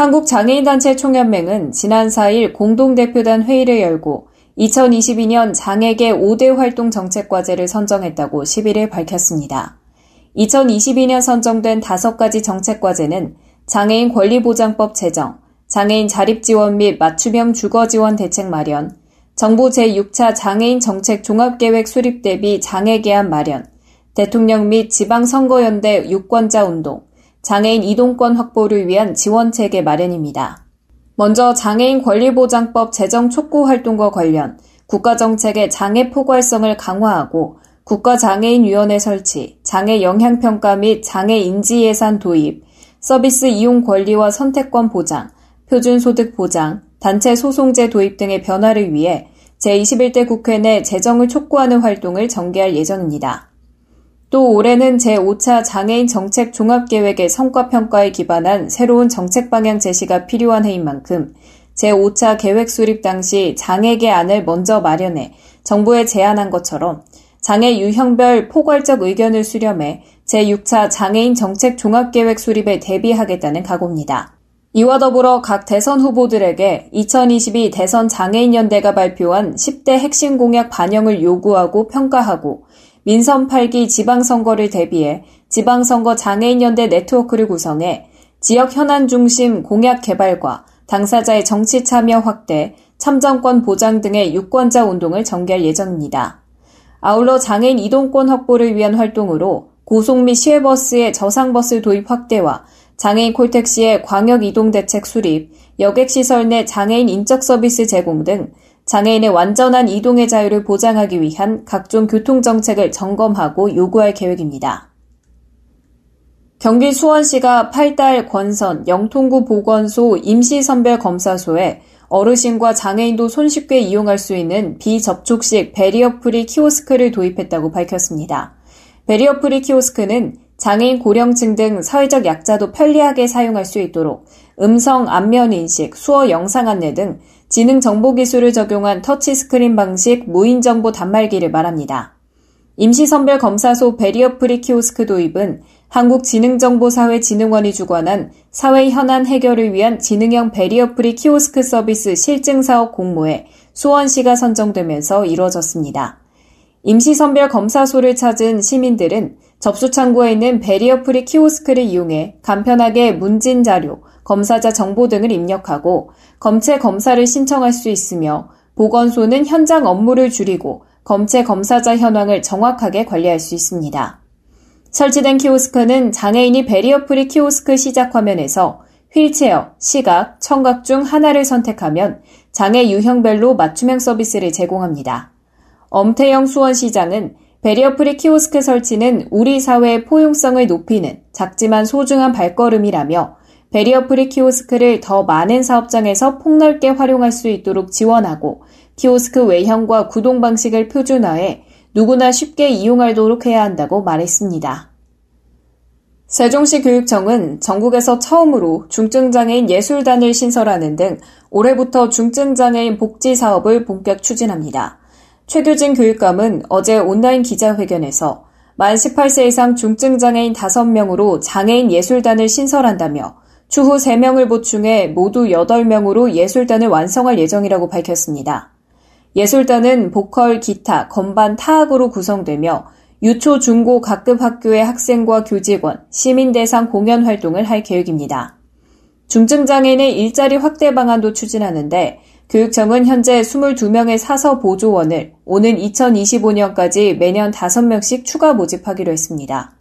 한국장애인단체 총연맹은 지난 4일 공동대표단 회의를 열고 2022년 장애계 5대 활동 정책과제를 선정했다고 11일 밝혔습니다. 2022년 선정된 5가지 정책과제는 장애인 권리보장법 제정, 장애인 자립지원 및 맞춤형 주거지원 대책 마련, 정부 제6차 장애인 정책 종합계획 수립 대비 장애계안 마련, 대통령 및 지방선거연대 유권자 운동, 장애인 이동권 확보를 위한 지원체계 마련입니다. 먼저 장애인 권리보장법 제정 촉구 활동과 관련 국가정책의 장애 포괄성을 강화하고 국가장애인위원회 설치, 장애 영향평가 및 장애 인지 예산 도입, 서비스 이용 권리와 선택권 보장, 표준소득 보장, 단체 소송제 도입 등의 변화를 위해 제21대 국회 내 재정을 촉구하는 활동을 전개할 예정입니다. 또 올해는 제5차 장애인 정책 종합계획의 성과평가에 기반한 새로운 정책 방향 제시가 필요한 해인 만큼 제5차 계획 수립 당시 장애계 안을 먼저 마련해 정부에 제안한 것처럼 장애 유형별 포괄적 의견을 수렴해 제6차 장애인 정책 종합계획 수립에 대비하겠다는 각오입니다. 이와 더불어 각 대선 후보들에게 2022 대선 장애인 연대가 발표한 10대 핵심 공약 반영을 요구하고 평가하고 민선 8기 지방선거를 대비해 지방선거 장애인연대 네트워크를 구성해 지역 현안 중심 공약 개발과 당사자의 정치 참여 확대, 참정권 보장 등의 유권자 운동을 전개할 예정입니다. 아울러 장애인 이동권 확보를 위한 활동으로 고속 및 시외버스의 저상버스 도입 확대와 장애인 콜택시의 광역 이동 대책 수립, 여객시설 내 장애인 인적 서비스 제공 등 장애인의 완전한 이동의 자유를 보장하기 위한 각종 교통정책을 점검하고 요구할 계획입니다. 경기 수원시가 팔달 권선 영통구 보건소 임시선별검사소에 어르신과 장애인도 손쉽게 이용할 수 있는 비접촉식 베리어프리 키오스크를 도입했다고 밝혔습니다. 베리어프리 키오스크는 장애인 고령층 등 사회적 약자도 편리하게 사용할 수 있도록 음성 안면 인식, 수어 영상 안내 등 지능 정보 기술을 적용한 터치스크린 방식 무인 정보 단말기를 말합니다. 임시선별 검사소 베리어 프리 키오스크 도입은 한국지능정보사회진흥원이 주관한 사회 현안 해결을 위한 지능형 베리어 프리 키오스크 서비스 실증 사업 공모에 수원시가 선정되면서 이루어졌습니다. 임시선별 검사소를 찾은 시민들은 접수 창구에 있는 베리어 프리 키오스크를 이용해 간편하게 문진 자료, 검사자 정보 등을 입력하고 검체 검사를 신청할 수 있으며 보건소는 현장 업무를 줄이고 검체 검사자 현황을 정확하게 관리할 수 있습니다. 설치된 키오스크는 장애인이 베리어 프리 키오스크 시작 화면에서 휠체어, 시각, 청각 중 하나를 선택하면 장애 유형별로 맞춤형 서비스를 제공합니다. 염태영 수원시장은 베리어프리 키오스크 설치는 우리 사회의 포용성을 높이는 작지만 소중한 발걸음이라며 베리어프리 키오스크를 더 많은 사업장에서 폭넓게 활용할 수 있도록 지원하고 키오스크 외형과 구동 방식을 표준화해 누구나 쉽게 이용하도록 해야 한다고 말했습니다. 세종시 교육청은 전국에서 처음으로 중증장애인 예술단을 신설하는 등 올해부터 중증장애인 복지 사업을 본격 추진합니다. 최교진 교육감은 어제 온라인 기자회견에서 만 18세 이상 중증장애인 5명으로 장애인 예술단을 신설한다며 추후 3명을 보충해 모두 8명으로 예술단을 완성할 예정이라고 밝혔습니다. 예술단은 보컬, 기타, 건반, 타악으로 구성되며 유초, 중고 각급 학교의 학생과 교직원, 시민 대상 공연 활동을 할 계획입니다. 중증장애인의 일자리 확대 방안도 추진하는데 교육청은 현재 22명의 사서 보조원을 오는 2025년까지 매년 5명씩 추가 모집하기로 했습니다.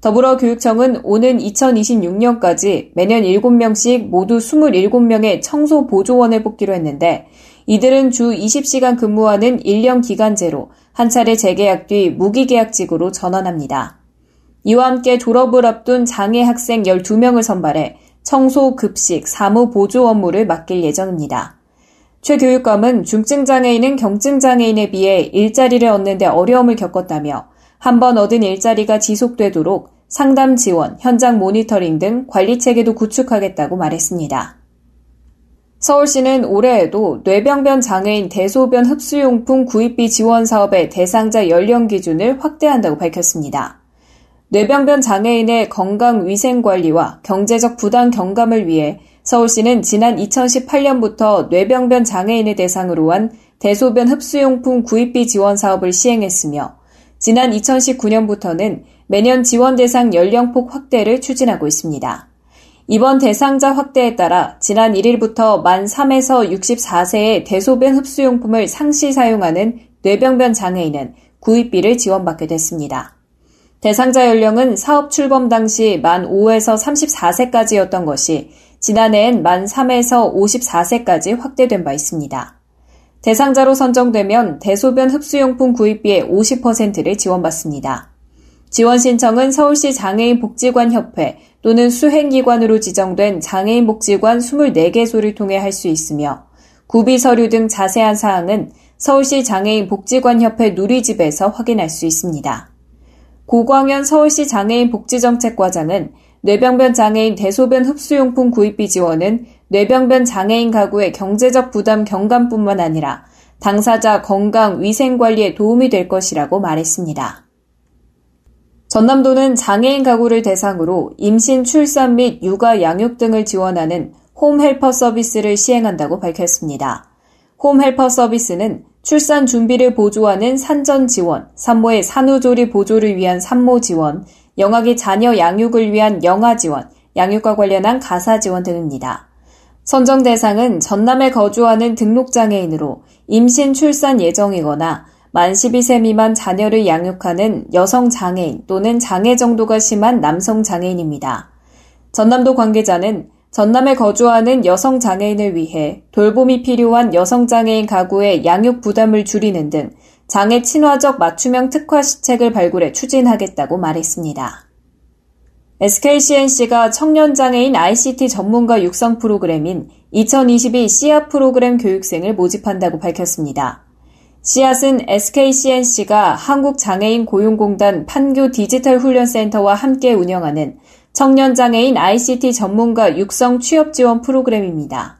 더불어 교육청은 오는 2026년까지 매년 7명씩 모두 27명의 청소 보조원을 뽑기로 했는데 이들은 주 20시간 근무하는 1년 기간제로 한 차례 재계약 뒤 무기계약직으로 전환합니다. 이와 함께 졸업을 앞둔 장애 학생 12명을 선발해 청소, 급식, 사무 보조 업무를 맡길 예정입니다. 최 교육감은 중증장애인은 경증장애인에 비해 일자리를 얻는 데 어려움을 겪었다며 한번 얻은 일자리가 지속되도록 상담 지원, 현장 모니터링 등 관리 체계도 구축하겠다고 말했습니다. 서울시는 올해에도 뇌병변 장애인 대소변 흡수용품 구입비 지원 사업의 대상자 연령 기준을 확대한다고 밝혔습니다. 뇌병변 장애인의 건강 위생 관리와 경제적 부담 경감을 위해 서울시는 지난 2018년부터 뇌병변 장애인을 대상으로 한 대소변 흡수용품 구입비 지원 사업을 시행했으며 지난 2019년부터는 매년 지원 대상 연령폭 확대를 추진하고 있습니다. 이번 대상자 확대에 따라 지난 1일부터 만 3에서 64세의 대소변 흡수용품을 상시 사용하는 뇌병변 장애인은 구입비를 지원받게 됐습니다. 대상자 연령은 사업 출범 당시 만 5에서 34세까지였던 것이 지난해엔 만 3에서 54세까지 확대된 바 있습니다. 대상자로 선정되면 대소변 흡수용품 구입비의 50%를 지원받습니다. 지원 신청은 서울시 장애인 복지관 협회 또는 수행기관으로 지정된 장애인 복지관 24개소를 통해 할 수 있으며 구비 서류 등 자세한 사항은 서울시 장애인 복지관 협회 누리집에서 확인할 수 있습니다. 고광현 서울시 장애인 복지정책과장은 뇌병변 장애인 대소변 흡수용품 구입비 지원은 뇌병변 장애인 가구의 경제적 부담 경감뿐만 아니라 당사자 건강 위생 관리에 도움이 될 것이라고 말했습니다. 전남도는 장애인 가구를 대상으로 임신, 출산 및 육아, 양육 등을 지원하는 홈헬퍼 서비스를 시행한다고 밝혔습니다. 홈헬퍼 서비스는 출산 준비를 보조하는 산전 지원, 산모의 산후조리 보조를 위한 산모 지원, 영아기 자녀 양육을 위한 영아 지원, 양육과 관련한 가사 지원 등입니다. 선정 대상은 전남에 거주하는 등록장애인으로 임신 출산 예정이거나 만 12세 미만 자녀를 양육하는 여성 장애인 또는 장애 정도가 심한 남성 장애인입니다. 전남도 관계자는 전남에 거주하는 여성 장애인을 위해 돌봄이 필요한 여성 장애인 가구의 양육 부담을 줄이는 등 장애 친화적 맞춤형 특화 시책을 발굴해 추진하겠다고 말했습니다. SKCNC가 청년장애인 ICT 전문가 육성 프로그램인 2022 씨앗 프로그램 교육생을 모집한다고 밝혔습니다. 씨앗은 SKCNC가 한국장애인 고용공단 판교 디지털 훈련센터와 함께 운영하는 청년장애인 ICT 전문가 육성 취업 지원 프로그램입니다.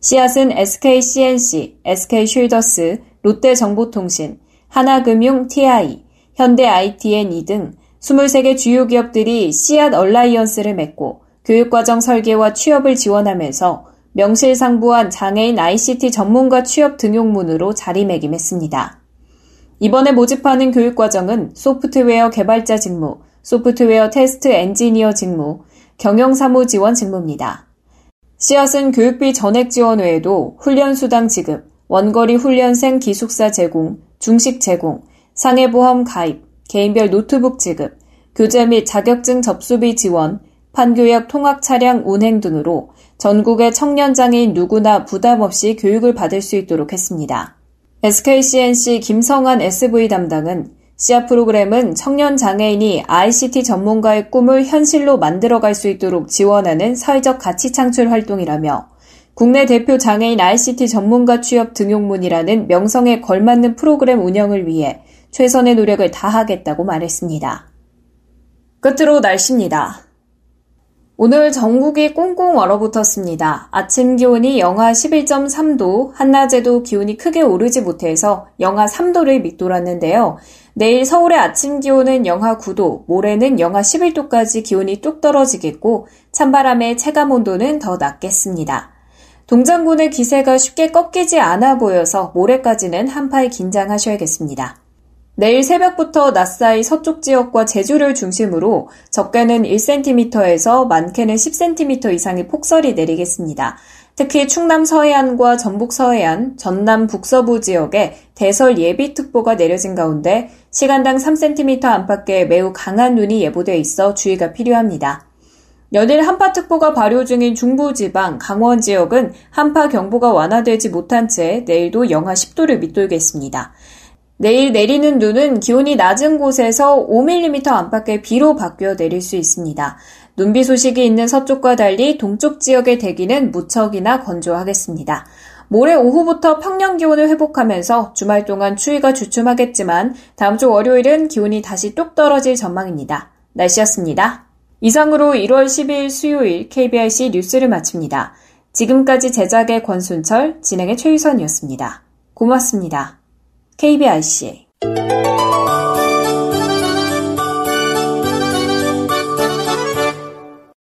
씨앗은 SKCNC, SK쉴더스, 롯데정보통신, 하나금융 TI, 현대 ITN2 등 23개 주요 기업들이 씨앗 얼라이언스를 맺고 교육과정 설계와 취업을 지원하면서 명실상부한 장애인 ICT 전문가 취업 등용문으로 자리매김했습니다. 이번에 모집하는 교육과정은 소프트웨어 개발자 직무, 소프트웨어 테스트 엔지니어 직무, 경영사무 지원 직무입니다. 씨앗은 교육비 전액 지원 외에도 훈련수당 지급, 원거리 훈련생 기숙사 제공, 중식 제공, 상해보험 가입, 개인별 노트북 지급, 교재 및 자격증 접수비 지원, 판교역 통학 차량 운행 등으로 전국의 청년 장애인 누구나 부담 없이 교육을 받을 수 있도록 했습니다. SKCNC 김성환 SV 담당은 시아 프로그램은 청년 장애인이 ICT 전문가의 꿈을 현실로 만들어갈 수 있도록 지원하는 사회적 가치 창출 활동이라며 국내 대표 장애인 ICT 전문가 취업 등용문이라는 명성에 걸맞는 프로그램 운영을 위해 최선의 노력을 다하겠다고 말했습니다. 끝으로 날씨입니다. 오늘 전국이 꽁꽁 얼어붙었습니다. 아침 기온이 영하 11.3도, 한낮에도 기온이 크게 오르지 못해서 영하 3도를 밑돌았는데요. 내일 서울의 아침 기온은 영하 9도, 모레는 영하 11도까지 기온이 뚝 떨어지겠고, 찬바람의 체감 온도는 더 낮겠습니다. 동장군의 기세가 쉽게 꺾이지 않아 보여서 모레까지는 한파에 긴장하셔야겠습니다. 내일 새벽부터 낮 사이 서쪽 지역과 제주를 중심으로 적게는 1cm에서 많게는 10cm 이상의 폭설이 내리겠습니다. 특히 충남 서해안과 전북 서해안, 전남 북서부 지역에 대설 예비특보가 내려진 가운데 시간당 3cm 안팎의 매우 강한 눈이 예보돼 있어 주의가 필요합니다. 연일 한파특보가 발효 중인 중부지방, 강원 지역은 한파 경보가 완화되지 못한 채 내일도 영하 10도를 밑돌겠습니다. 내일 내리는 눈은 기온이 낮은 곳에서 5mm 안팎의 비로 바뀌어 내릴 수 있습니다. 눈비 소식이 있는 서쪽과 달리 동쪽 지역의 대기는 무척이나 건조하겠습니다. 모레 오후부터 평년 기온을 회복하면서 주말 동안 추위가 주춤하겠지만 다음 주 월요일은 기온이 다시 뚝 떨어질 전망입니다. 날씨였습니다. 이상으로 1월 10일 수요일 KBRC 뉴스를 마칩니다. 지금까지 제작의 권순철, 진행의 최유선이었습니다. 고맙습니다. KBRC